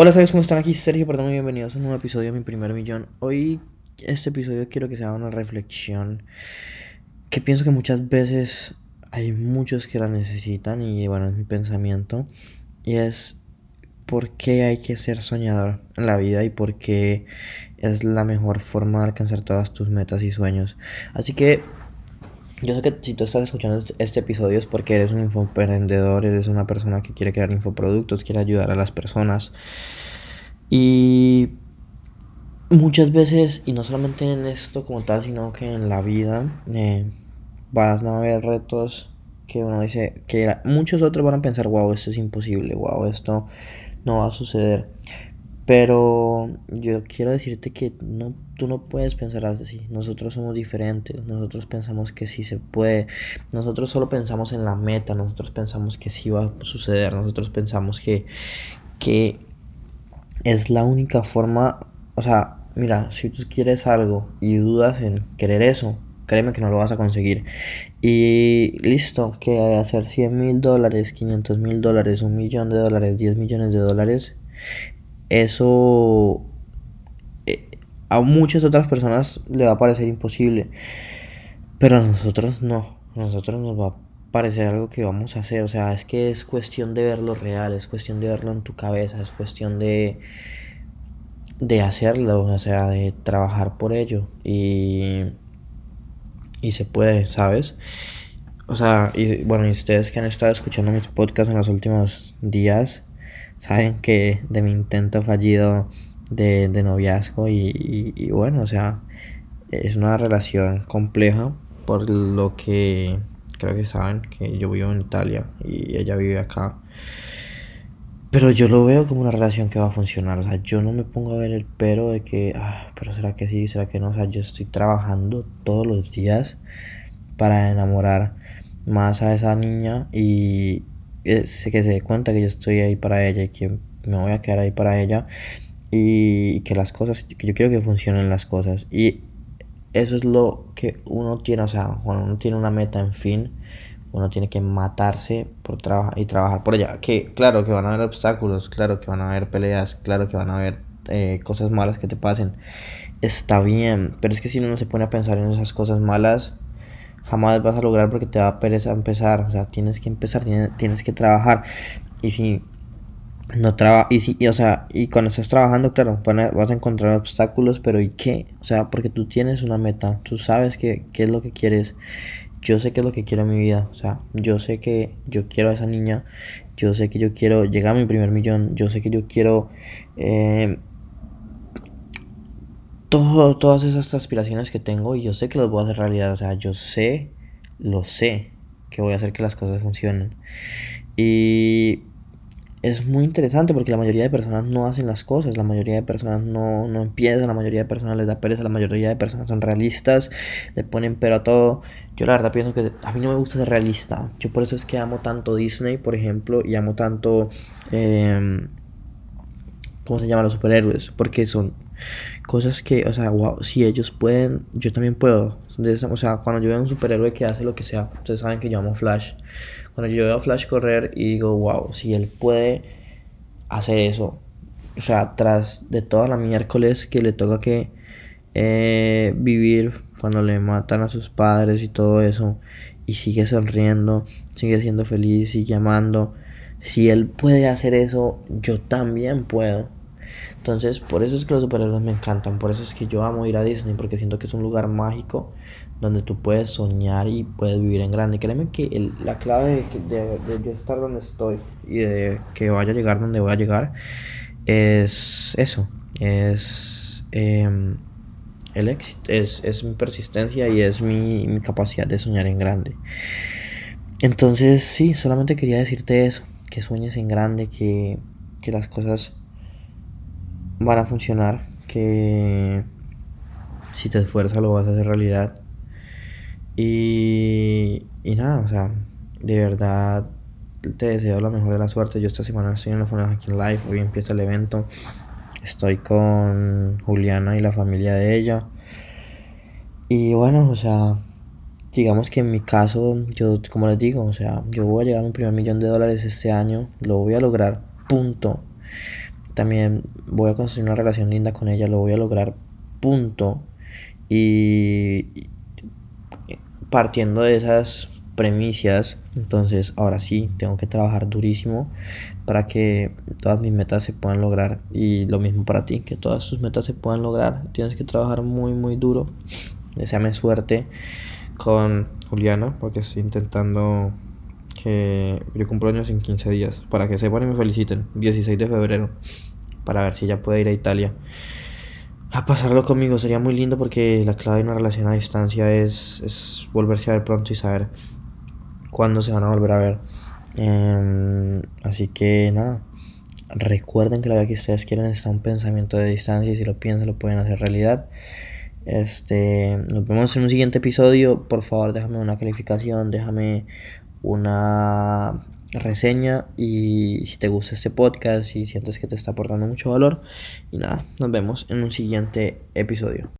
Hola, ¿sabes cómo están aquí? Sergio, perdón, bienvenidos a un nuevo episodio de Mi Primer Millón. Hoy, este episodio quiero que sea una reflexión que pienso que muchas veces hay muchos que la necesitan y bueno, es mi pensamiento. Y es por qué hay que ser soñador en la vida y por qué es la mejor forma de alcanzar todas tus metas y sueños. Así que yo sé que si tú estás escuchando este episodio es porque eres un infoemprendedor, eres una persona que quiere crear infoproductos, quiere ayudar a las personas. Y muchas veces, y no solamente en esto como tal, sino que en la vida, eh, vas a ver retos que uno dice, que muchos otros van a pensar, wow, esto es imposible, wow, esto no va a suceder. Pero yo quiero decirte que no, tú no puedes pensar así. Nosotros somos diferentes. Nosotros pensamos que sí se puede. Nosotros solo pensamos en la meta. Nosotros pensamos que sí va a suceder. Nosotros pensamos que, que es la única forma. O sea, mira, si tú quieres algo y dudas en querer eso, créeme que no lo vas a conseguir. Y listo, que hacer 100 mil dólares, 500 mil dólares, un millón de dólares, 10 millones de dólares eso eh, a muchas otras personas le va a parecer imposible. Pero a nosotros no. A nosotros nos va a parecer algo que vamos a hacer. O sea, es que es cuestión de verlo real, es cuestión de verlo en tu cabeza, es cuestión de, de hacerlo, o sea, de trabajar por ello. Y, y se puede, ¿sabes? O sea, y bueno, y ustedes que han estado escuchando mis podcasts en los últimos días, saben que de mi intento fallido de, noviazgo y, bueno, o sea, es una relación compleja por lo que creo que saben que yo vivo en Italia y ella vive acá. Pero yo lo veo como una relación que va a funcionar. O sea, yo no me pongo a ver el pero de que, ah, pero será que sí, será que no. O sea, yo estoy trabajando todos los días para enamorar más a esa niña y, que se dé cuenta que yo estoy ahí para ella y que me voy a quedar ahí para ella y que las cosas, que yo quiero que funcionen las cosas. Y eso es lo que uno tiene, o sea, cuando uno tiene una meta, en fin, uno tiene que matarse por trabajar y trabajar por ella. Que claro que van a haber obstáculos, claro que van a haber peleas, claro que van a haber eh, cosas malas que te pasen. Está bien, pero es que si uno se pone a pensar en esas cosas malas, jamás vas a lograr porque te va a pereza empezar. O sea, tienes que empezar, tienes, que trabajar. Y si no trabajas, y, si, y, o sea, y cuando estás trabajando, claro, vas a encontrar obstáculos, pero ¿y qué? O sea, porque tú tienes una meta, tú sabes qué, qué es lo que quieres. Yo sé qué es lo que quiero en mi vida. O sea, yo sé que yo quiero a esa niña. Yo sé que yo quiero llegar a mi primer millón. Yo sé que yo quiero eh, todas esas aspiraciones que tengo y yo sé que las voy a hacer realidad. O sea, yo sé, lo sé, que voy a hacer que las cosas funcionen. Y es muy interesante porque la mayoría de personas no hacen las cosas, la mayoría de personas no, no empiezan, la mayoría de personas les da pereza, la mayoría de personas son realistas, le ponen pero a todo. Yo la verdad pienso que a mí no me gusta ser realista. Yo por eso es que amo tanto Disney, por ejemplo, y amo tanto... Eh, ¿Cómo se llaman los superhéroes? Porque son cosas que, o sea, wow, si ellos pueden, yo también puedo. o sea, cuando yo veo a un superhéroe que hace lo que sea, ustedes saben que yo amo Flash. Cuando yo veo a Flash correr y digo, wow, si él puede hacer eso, o sea, tras de toda la miércoles que le toca que eh, vivir cuando le matan a sus padres y todo eso, y sigue sonriendo, sigue siendo feliz, sigue amando. Si él puede hacer eso, yo también puedo. Entonces, por eso es que los superhéroes me encantan, por eso es que yo amo ir a Disney, porque siento que es un lugar mágico donde tú puedes soñar y puedes vivir en grande. Créeme que la clave de, yo estar donde estoy y de que vaya a llegar donde voy a llegar es eso, es em, el éxito, es, es, mi persistencia y es mi, mi capacidad de soñar en grande. Entonces, sí, solamente quería decirte eso, que sueñes en grande, que, que las cosas van a funcionar, que si te esfuerzas lo vas a hacer realidad. Y, y nada, o sea, de verdad te deseo la mejor de la suerte. Yo esta semana estoy en los fones aquí en live, hoy empieza el evento. Estoy con Juliana y la familia de ella. Y bueno, o sea, digamos que en mi caso, yo como les digo, o sea, yo voy a llegar a un primer millón de dólares este año, lo voy a lograr, punto. También voy a construir una relación linda con ella, lo voy a lograr, punto. Y partiendo de esas premisas, entonces ahora sí, tengo que trabajar durísimo para que todas mis metas se puedan lograr. Y lo mismo para ti, que todas tus metas se puedan lograr. Tienes que trabajar muy, muy duro. Deseame suerte con Juliana, porque estoy intentando que yo cumplo años en 15 días, para que sepan y me feliciten, 16 de febrero, para ver si ella puede ir a Italia. A pasarlo conmigo sería muy lindo porque la clave de una relación a distancia es, es volverse a ver pronto y saber cuándo se van a volver a ver. Em, así que nada, recuerden que la vida que ustedes quieren está un pensamiento de distancia y si lo piensan lo pueden hacer realidad. Este, nos vemos en un siguiente episodio. Por favor, déjame una calificación, déjame una reseña y si te gusta este podcast y sientes que te está aportando mucho valor. Y nada, nos vemos en un siguiente episodio.